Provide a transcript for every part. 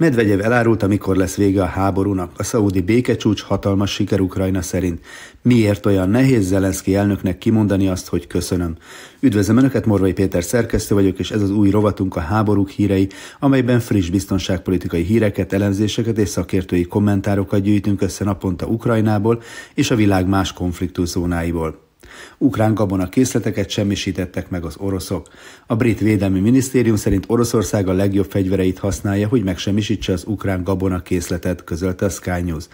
Medvegyev elárulta, mikor lesz vége a háborúnak. A szaudi békecsúcs hatalmas siker Ukrajna szerint. Miért olyan nehéz Zelenszky elnöknek kimondani azt, hogy köszönöm? Üdvözlöm Önöket, Morvai Péter szerkesztő vagyok, és ez az új rovatunk a háborúk hírei, amelyben friss biztonságpolitikai híreket, elemzéseket és szakértői kommentárokat gyűjtünk össze naponta Ukrajnából és a világ más konfliktuszónáiból. Ukrán gabona készleteket semmisítettek meg az oroszok. A brit védelmi minisztérium szerint Oroszország a legjobb fegyvereit használja, hogy megsemmisítse az ukrán gabona készletet, közölte a Sky News.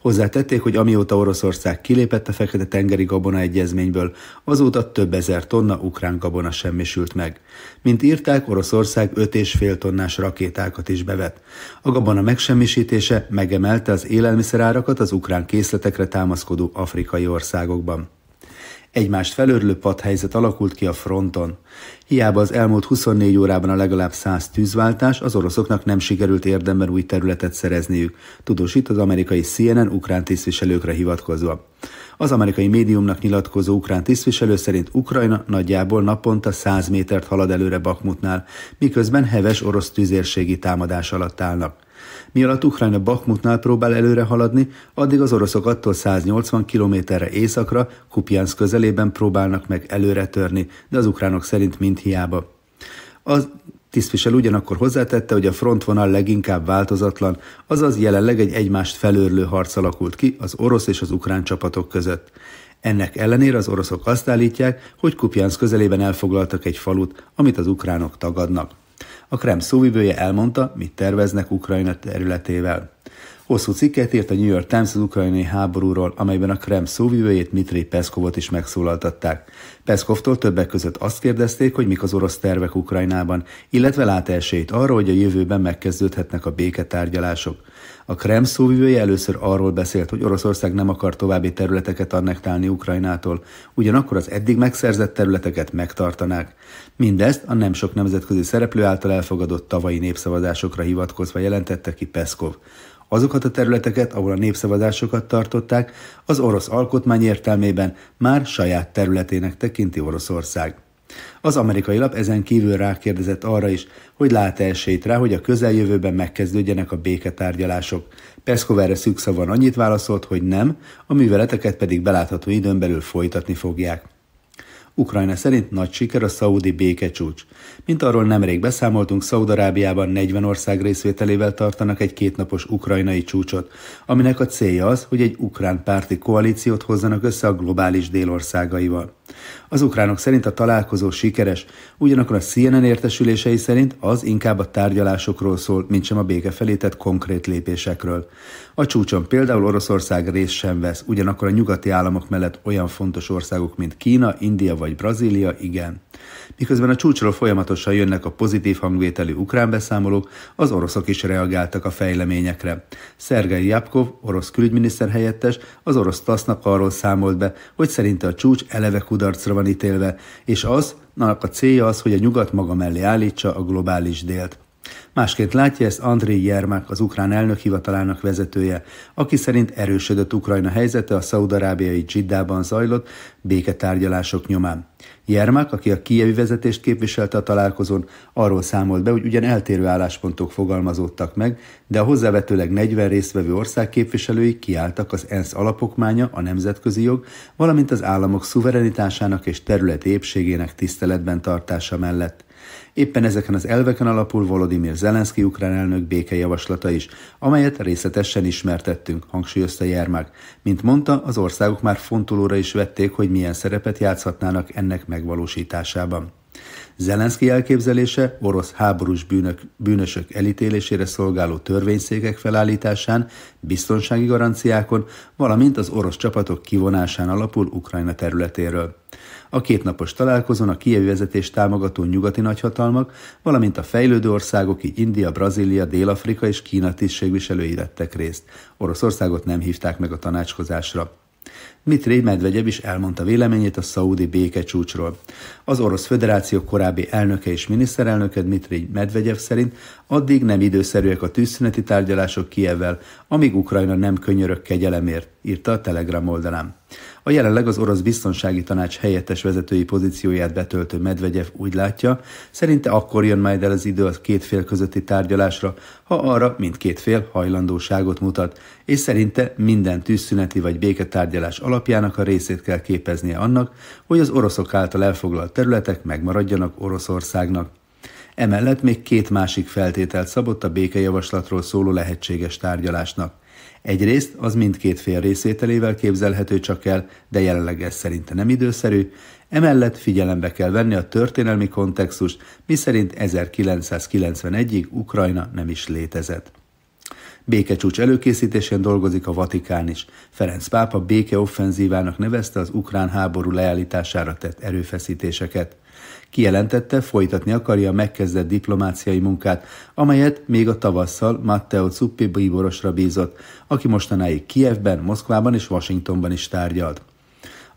Hozzátették, hogy amióta Oroszország kilépett a Fekete-tengeri gabona egyezményből, azóta több ezer tonna ukrán gabona semmisült meg. Mint írták, Oroszország 5,5 tonnás rakétákat is bevet. A gabona megsemmisítése megemelte az élelmiszerárakat az ukrán készletekre támaszkodó afrikai országokban. Egymást felörlő padhelyzet alakult ki a fronton. Hiába az elmúlt 24 órában a legalább 100 tűzváltás, az oroszoknak nem sikerült érdemben új területet szerezniük, tudósít az amerikai CNN ukrán tisztviselőkre hivatkozva. Az amerikai médiumnak nyilatkozó ukrán tisztviselő szerint Ukrajna nagyjából naponta 100 métert halad előre Bakmutnál, miközben heves orosz tüzérségi támadás alatt állnak. Mi alatt Ukrajna Bakhmutnál próbál előre haladni, addig az oroszok attól 180 kilométerre északra, Kupjansz közelében próbálnak meg előre törni, de az ukránok szerint mind hiába. Az tisztviselő ugyanakkor hozzátette, hogy a frontvonal leginkább változatlan, azaz jelenleg egy egymást felőrlő harc alakult ki az orosz és az ukrán csapatok között. Ennek ellenére az oroszok azt állítják, hogy Kupjansz közelében elfoglaltak egy falut, amit az ukránok tagadnak. A Krem szóvivője elmondta, mit terveznek Ukrajna területével. Hosszú cikket írt a New York Times az ukrajnai háborúról, amelyben a Krem szóvivőjét Mitri Peszkovot is megszólaltatták. Peszkovtól többek között azt kérdezték, hogy mik az orosz tervek Ukrajnában, illetve lát esélyt arra, hogy a jövőben megkezdődhetnek a béketárgyalások. A Krem szóvivője először arról beszélt, hogy Oroszország nem akar további területeket annektálni Ukrajnától, ugyanakkor az eddig megszerzett területeket megtartanák. Mindezt a nem sok nemzetközi szereplő által elfogadott tavalyi népszavazásokra hivatkozva jelentette ki Peszkov. Azokat a területeket, ahol a népszavazásokat tartották, az orosz alkotmány értelmében már saját területének tekinti Oroszország. Az amerikai lap ezen kívül rákérdezett arra is, hogy lát-e esélyt rá, hogy a közeljövőben megkezdődjenek a béketárgyalások. Peszkov erre szükszavan annyit válaszolt, hogy nem, a műveleteket pedig belátható időn belül folytatni fogják. Ukrajna szerint nagy siker a szaudi békecsúcs. Mint arról nemrég beszámoltunk, Szaudarábiában 40 ország részvételével tartanak egy kétnapos ukrajnai csúcsot, aminek a célja az, hogy egy ukrán párti koalíciót hozzanak össze a globális délországaival. Az ukránok szerint a találkozó sikeres, ugyanakkor a CNN értesülései szerint az inkább a tárgyalásokról szól, mint sem a béke felé tett konkrét lépésekről. A csúcson például Oroszország részt sem vesz, ugyanakkor a nyugati államok mellett olyan fontos országok, mint Kína, India vagy Brazília igen. Miközben a csúcsról folyamatosan jönnek a pozitív hangvételű ukrán beszámolók, az oroszok is reagáltak a fejleményekre. Szergei Japkov, orosz külügyminiszter helyettes, az orosz tasznap arról számolt be, hogy szerinte a csúcs eleve kudarcra van ítélve, és az, a célja az, hogy a nyugat maga mellé állítsa a globális délt. Másként látja ezt André Jermák, az ukrán elnök hivatalának vezetője, aki szerint erősödött Ukrajna helyzete a szaudarábiai Dzsiddában zajlott béketárgyalások nyomán. Jermák, aki a kievi vezetést képviselte a találkozón, arról számolt be, hogy ugyan eltérő álláspontok fogalmazódtak meg, de a hozzávetőleg 40 résztvevő ország képviselői kiálltak az ENSZ alapokmánya, a nemzetközi jog, valamint az államok szuverenitásának és területi épségének tiszteletben tartása mellett. Éppen ezeken az elveken alapul Volodymyr Zelenszky ukrán elnök békejavaslata is, amelyet részletesen ismertettünk, hangsúlyozta Jermák. Mint mondta, az országok már fontolóra is vették, hogy milyen szerepet játszhatnának ennek megvalósításában. Zelenszky elképzelése orosz háborús bűnök, bűnösök elítélésére szolgáló törvényszékek felállításán, biztonsági garanciákon, valamint az orosz csapatok kivonásán alapul Ukrajna területéről. A kétnapos találkozón a kievi vezetés támogató nyugati nagyhatalmak, valamint a fejlődő országok, így India, Brazília, Dél-Afrika és Kína tisztségviselői vettek részt. Oroszországot nem hívták meg a tanácskozásra. Mitré Medvegyev is elmondta véleményét a szaudi békecsúcsról. Az Orosz Föderáció korábbi elnöke és miniszterelnöke Dmitri Medvegyev szerint addig nem időszerűek a tűzszüneti tárgyalások Kievvel, amíg Ukrajna nem könyörök kegyelemért, írta a Telegram oldalán. A jelenleg az orosz biztonsági tanács helyettes vezetői pozícióját betöltő Medvegyev úgy látja, szerinte akkor jön majd el az idő a két fél közötti tárgyalásra, ha arra mindkét fél hajlandóságot mutat, és szerinte minden tűzszüneti vagy béketárgyalás alapjának a részét kell képeznie annak, hogy az oroszok által elfoglalt területek megmaradjanak Oroszországnak. Emellett még két másik feltételt szabott a békejavaslatról szóló lehetséges tárgyalásnak. Egyrészt az mindkét fél részvételével képzelhető csak el, de jelenleg ez szerinte nem időszerű, emellett figyelembe kell venni a történelmi kontextust, miszerint 1991-ig Ukrajna nem is létezett. Békecsúcs előkészítésén dolgozik a Vatikán is. Ferenc pápa békeoffenzívának nevezte az ukrán háború leállítására tett erőfeszítéseket. Kijelentette, folytatni akarja a megkezdett diplomáciai munkát, amelyet még a tavasszal Matteo Zuppi bíborosra bízott, aki mostanáig Kievben, Moszkvában és Washingtonban is tárgyalt.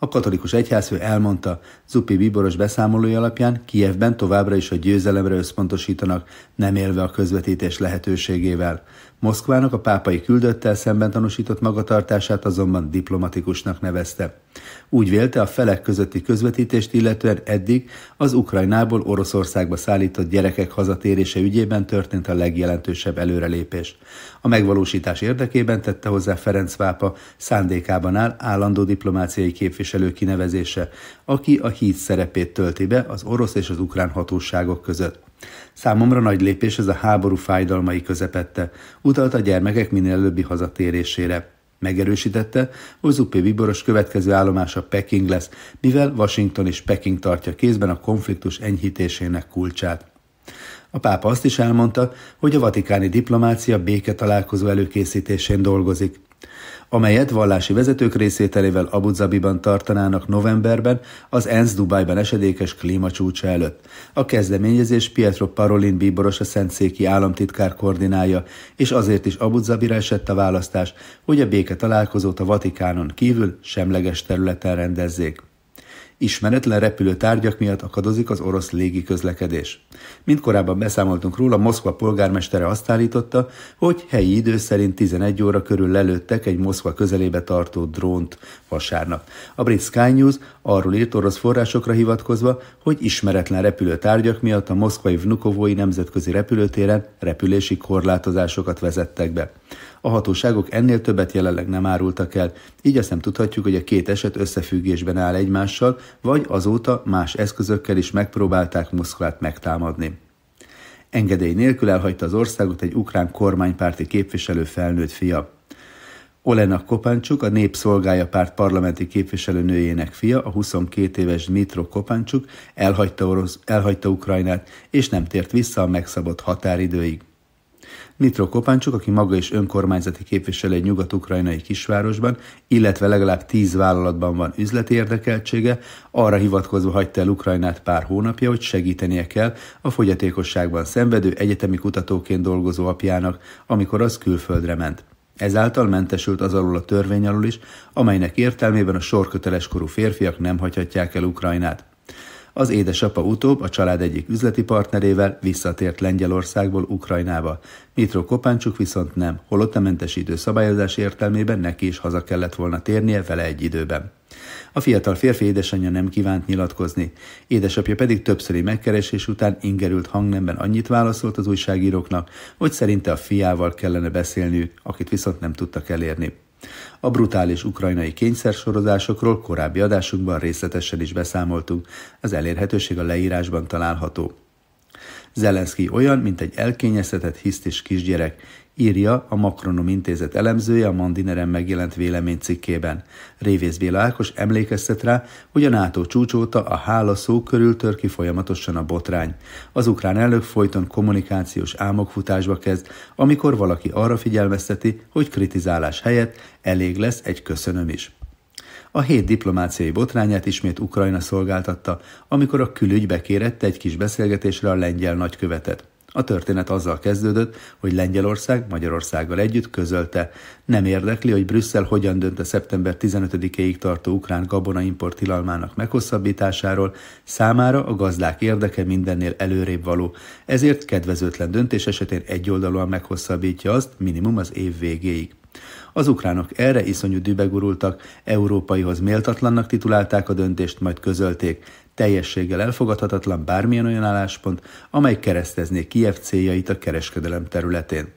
A katolikus egyházfő elmondta, Zupi Bíboros beszámolója alapján Kievben továbbra is a győzelemre összpontosítanak, nem élve a közvetítés lehetőségével. Moszkvának a pápai küldöttel szemben tanúsított magatartását azonban diplomatikusnak nevezte. Úgy vélte a felek közötti közvetítést illetően eddig az Ukrajnából Oroszországba szállított gyerekek hazatérése ügyében történt a legjelentősebb előrelépés. A megvalósítás érdekében tette hozzá Ferenc pápa szándékában áll állandó diplomáciai képviselő kinevezése, aki a híd szerepét tölti be az orosz és az ukrán hatóságok között. Számomra nagy lépés ez a háború fájdalmai közepette, utalt a gyermekek minél előbbi hazatérésére. Megerősítette, hogy Zuppé Biboros következő állomása Peking lesz, mivel Washington és Peking tartja kézben a konfliktus enyhítésének kulcsát. A pápa azt is elmondta, hogy a vatikáni diplomácia béke találkozó előkészítésén dolgozik amelyet vallási vezetők részvételével Abu Zabiban tartanának novemberben az ENSZ Dubájban esedékes klímacsúcsa előtt. A kezdeményezés Pietro Parolin bíboros a Szentszéki államtitkár koordinálja, és azért is Abu Zabira esett a választás, hogy a béke találkozót a Vatikánon kívül semleges területen rendezzék. Ismeretlen repülő tárgyak miatt akadozik az orosz légi közlekedés. Mint korábban beszámoltunk róla, Moszkva polgármestere azt állította, hogy helyi idő szerint 11 óra körül lelőttek egy Moszkva közelébe tartó drónt vasárnap. A brit Sky News arról írt orosz forrásokra hivatkozva, hogy ismeretlen repülő tárgyak miatt a moszkvai Vnukovói nemzetközi repülőtéren repülési korlátozásokat vezettek be. A hatóságok ennél többet jelenleg nem árultak el, így azt nem tudhatjuk, hogy a két eset összefüggésben áll egymással, vagy azóta más eszközökkel is megpróbálták Moszkvát megtámadni. Engedély nélkül elhagyta az országot egy ukrán kormánypárti képviselő felnőtt fia. Olena Kopáncsuk, a Népszolgája párt parlamenti képviselőnőjének fia, a 22 éves Dmitro Kopáncsuk elhagyta, orosz, elhagyta Ukrajnát, és nem tért vissza a megszabott határidőig. Mitro Kopáncsuk, aki maga is önkormányzati képviselő egy nyugat-ukrajnai kisvárosban, illetve legalább tíz vállalatban van üzleti érdekeltsége, arra hivatkozva hagyta el Ukrajnát pár hónapja, hogy segítenie kell a fogyatékosságban szenvedő egyetemi kutatóként dolgozó apjának, amikor az külföldre ment. Ezáltal mentesült az alól a törvény alól is, amelynek értelmében a sorköteles korú férfiak nem hagyhatják el Ukrajnát. Az édesapa utóbb a család egyik üzleti partnerével visszatért Lengyelországból Ukrajnába. Mitro Kopáncsuk viszont nem, holott a mentesítő szabályozás értelmében neki is haza kellett volna térnie vele egy időben. A fiatal férfi édesanyja nem kívánt nyilatkozni, édesapja pedig többszöri megkeresés után ingerült hangnemben annyit válaszolt az újságíróknak, hogy szerinte a fiával kellene beszélniük, akit viszont nem tudtak elérni. A brutális ukrajnai kényszersorozásokról korábbi adásunkban részletesen is beszámoltunk, az elérhetőség a leírásban található. Zelenszky olyan, mint egy elkényeztetett hisztis kisgyerek, írja a Makronom intézet elemzője a Mandineren megjelent véleménycikkében. Révész Béla Ákos emlékeztet rá, hogy a NATO csúcsóta a hála szó körül tör ki folyamatosan a botrány. Az ukrán elnök folyton kommunikációs álmokfutásba kezd, amikor valaki arra figyelmezteti, hogy kritizálás helyett elég lesz egy köszönöm is. A hét diplomáciai botrányát ismét Ukrajna szolgáltatta, amikor a külügy bekérette egy kis beszélgetésre a lengyel nagykövetet. A történet azzal kezdődött, hogy Lengyelország Magyarországgal együtt közölte. Nem érdekli, hogy Brüsszel hogyan dönt a szeptember 15-ig tartó ukrán gabonaimport tilalmának meghosszabbításáról, számára a gazdák érdeke mindennél előrébb való. Ezért kedvezőtlen döntés esetén egyoldalúan meghosszabbítja azt minimum az év végéig. Az ukránok erre iszonyú dübegurultak, európaihoz méltatlannak titulálták a döntést, majd közölték. Teljességgel elfogadhatatlan bármilyen olyan álláspont, amely keresztezné Kiev céljait a kereskedelem területén.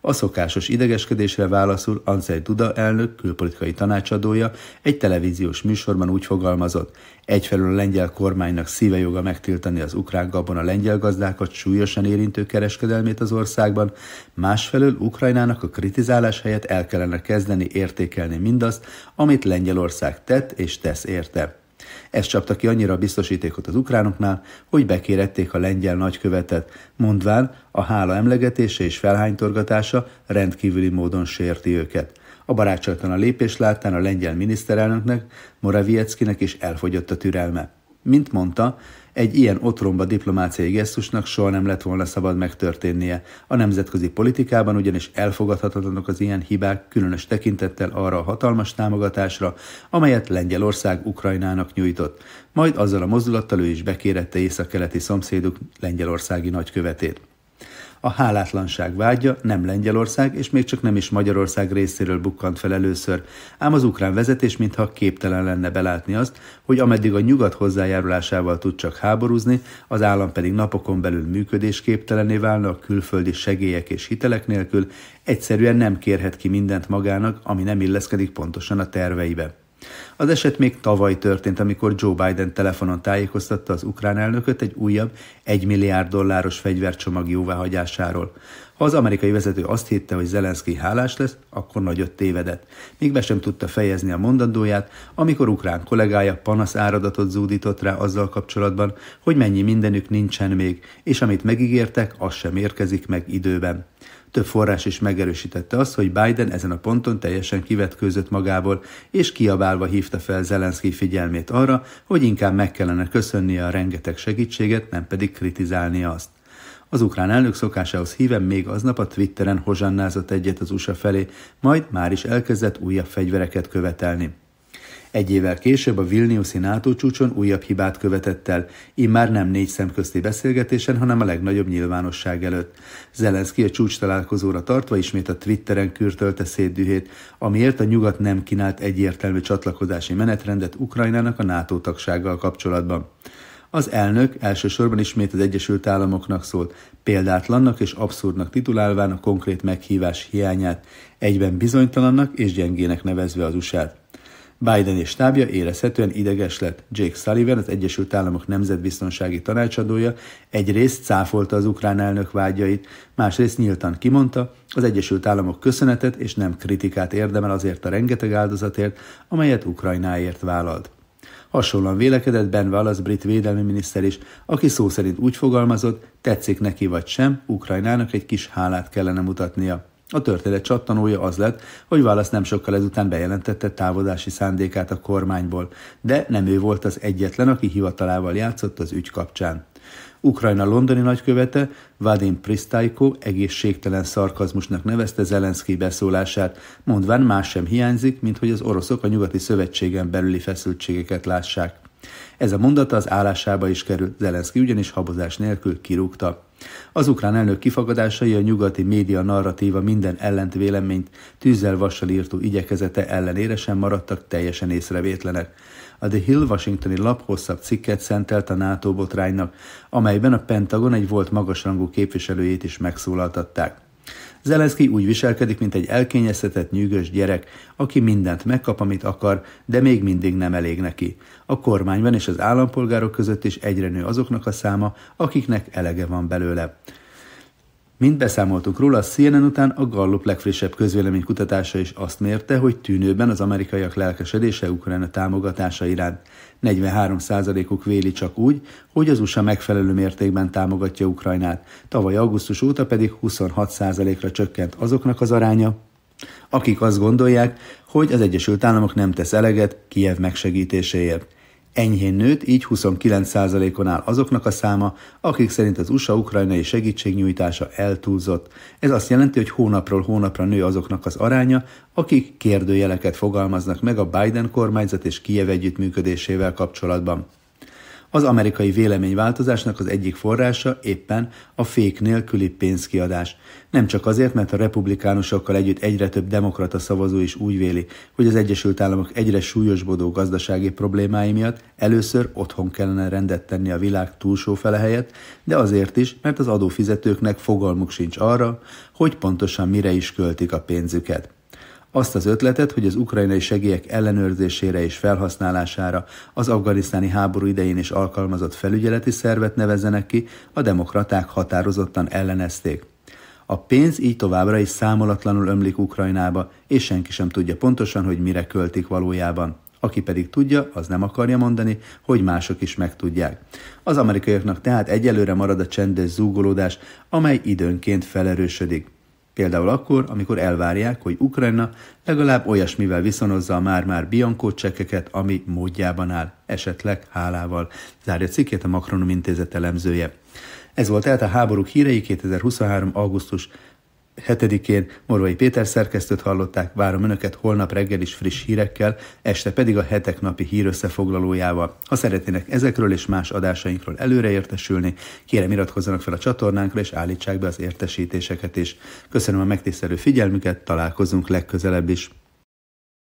A szokásos idegeskedésre válaszul Anzej Duda elnök, külpolitikai tanácsadója egy televíziós műsorban úgy fogalmazott, egyfelől a lengyel kormánynak szíve joga megtiltani az ukrán gabon a lengyel gazdákat súlyosan érintő kereskedelmét az országban, másfelől Ukrajnának a kritizálás helyett el kellene kezdeni értékelni mindazt, amit Lengyelország tett és tesz érte. Ez csapta ki annyira a biztosítékot az ukránoknál, hogy bekérették a lengyel nagykövetet, mondván a hála emlegetése és felhánytorgatása rendkívüli módon sérti őket. A barátságtalan lépés láttán a lengyel miniszterelnöknek, Moravieckinek is elfogyott a türelme. Mint mondta, egy ilyen otromba diplomáciai gesztusnak soha nem lett volna szabad megtörténnie. A nemzetközi politikában ugyanis elfogadhatatlanok az ilyen hibák, különös tekintettel arra a hatalmas támogatásra, amelyet Lengyelország Ukrajnának nyújtott. Majd azzal a mozdulattal ő is bekérette északkeleti szomszéduk Lengyelországi nagykövetét. A hálátlanság vágya nem Lengyelország, és még csak nem is Magyarország részéről bukkant fel először, ám az ukrán vezetés mintha képtelen lenne belátni azt, hogy ameddig a nyugat hozzájárulásával tud csak háborúzni, az állam pedig napokon belül működésképtelené válna a külföldi segélyek és hitelek nélkül, egyszerűen nem kérhet ki mindent magának, ami nem illeszkedik pontosan a terveibe. Az eset még tavaly történt, amikor Joe Biden telefonon tájékoztatta az ukrán elnököt egy újabb, egy milliárd dolláros fegyvercsomag jóváhagyásáról. Ha az amerikai vezető azt hitte, hogy Zelenszky hálás lesz, akkor nagyot tévedett. Még be sem tudta fejezni a mondandóját, amikor ukrán kollégája panasz áradatot zúdított rá azzal kapcsolatban, hogy mennyi mindenük nincsen még, és amit megígértek, az sem érkezik meg időben. Több forrás is megerősítette azt, hogy Biden ezen a ponton teljesen kivetkőzött magából, és kiabálva hívta fel Zelenszky figyelmét arra, hogy inkább meg kellene köszönnie a rengeteg segítséget, nem pedig kritizálnia azt. Az ukrán elnök szokásához híven még aznap a Twitteren hozsannázott egyet az USA felé, majd már is elkezdett újabb fegyvereket követelni. Egy évvel később a Vilniuszi NATO csúcson újabb hibát követett el, immár nem négy szemközti beszélgetésen, hanem a legnagyobb nyilvánosság előtt. Zelenszky a csúcs találkozóra tartva ismét a Twitteren kürtölte szétdühét, amiért a nyugat nem kínált egyértelmű csatlakozási menetrendet Ukrajnának a NATO tagsággal kapcsolatban. Az elnök elsősorban ismét az Egyesült Államoknak szólt, példátlannak és abszurdnak titulálván a konkrét meghívás hiányát, egyben bizonytalannak és gyengének nevezve az USA-t. Biden és stábja érezhetően ideges lett. Jake Sullivan, az Egyesült Államok nemzetbiztonsági tanácsadója egyrészt cáfolta az ukrán elnök vágyait, másrészt nyíltan kimondta, az Egyesült Államok köszönetet és nem kritikát érdemel azért a rengeteg áldozatért, amelyet Ukrajnáért vállalt. Hasonlóan vélekedett Ben Wallace brit védelmi miniszter is, aki szó szerint úgy fogalmazott, tetszik neki vagy sem, Ukrajnának egy kis hálát kellene mutatnia. A történet csattanója az lett, hogy válasz nem sokkal ezután bejelentette távozási szándékát a kormányból, de nem ő volt az egyetlen, aki hivatalával játszott az ügy kapcsán. Ukrajna londoni nagykövete Vadim Pristajko egészségtelen szarkazmusnak nevezte Zelenszky beszólását, mondván más sem hiányzik, mint hogy az oroszok a nyugati szövetségen belüli feszültségeket lássák. Ez a mondata az állásába is került, Zelenszky ugyanis habozás nélkül kirúgta. Az ukrán elnök kifagadásai a nyugati média narratíva minden ellent véleményt tűzzel vassal írtó igyekezete ellenére sem maradtak teljesen észrevétlenek. A The Hill Washingtoni lap hosszabb cikket szentelt a NATO botránynak, amelyben a Pentagon egy volt magasrangú képviselőjét is megszólaltatták. Zelenszky úgy viselkedik, mint egy elkényeztetett nyűgös gyerek, aki mindent megkap, amit akar, de még mindig nem elég neki. A kormányban és az állampolgárok között is egyre nő azoknak a száma, akiknek elege van belőle. Mint beszámoltuk róla, a CNN után a Gallup legfrissebb közvéleménykutatása is azt mérte, hogy tűnőben az amerikaiak lelkesedése Ukrajna támogatása iránt. 43%-uk véli csak úgy, hogy az USA megfelelő mértékben támogatja Ukrajnát, tavaly augusztus óta pedig 26%-ra csökkent azoknak az aránya, akik azt gondolják, hogy az Egyesült Államok nem tesz eleget Kiev megsegítéséért. Enyhén nőtt, így 29%-on áll azoknak a száma, akik szerint az USA-ukrajnai segítségnyújtása eltúlzott. Ez azt jelenti, hogy hónapról hónapra nő azoknak az aránya, akik kérdőjeleket fogalmaznak meg a Biden kormányzat és Kiev együttműködésével kapcsolatban. Az amerikai véleményváltozásnak az egyik forrása éppen a fék nélküli pénzkiadás. Nem csak azért, mert a republikánusokkal együtt egyre több demokrata szavazó is úgy véli, hogy az Egyesült Államok egyre súlyosbodó gazdasági problémái miatt először otthon kellene rendet tenni a világ túlsó fele helyett, de azért is, mert az adófizetőknek fogalmuk sincs arra, hogy pontosan mire is költik a pénzüket azt az ötletet, hogy az ukrajnai segélyek ellenőrzésére és felhasználására az afganisztáni háború idején is alkalmazott felügyeleti szervet nevezzenek ki, a demokraták határozottan ellenezték. A pénz így továbbra is számolatlanul ömlik Ukrajnába, és senki sem tudja pontosan, hogy mire költik valójában. Aki pedig tudja, az nem akarja mondani, hogy mások is megtudják. Az amerikaiaknak tehát egyelőre marad a csendes zúgolódás, amely időnként felerősödik. Például akkor, amikor elvárják, hogy Ukrajna legalább olyasmivel viszonozza a már-már Bianco csekkeket, ami módjában áll, esetleg hálával, zárja cikkét a Macronum intézet elemzője. Ez volt tehát a háborúk hírei 2023. augusztus 7-én Morvai Péter szerkesztőt hallották, várom Önöket holnap reggel is friss hírekkel, este pedig a hetek napi hír összefoglalójával. Ha szeretnének ezekről és más adásainkról előre értesülni, kérem iratkozzanak fel a csatornánkra és állítsák be az értesítéseket is. Köszönöm a megtisztelő figyelmüket, találkozunk legközelebb is.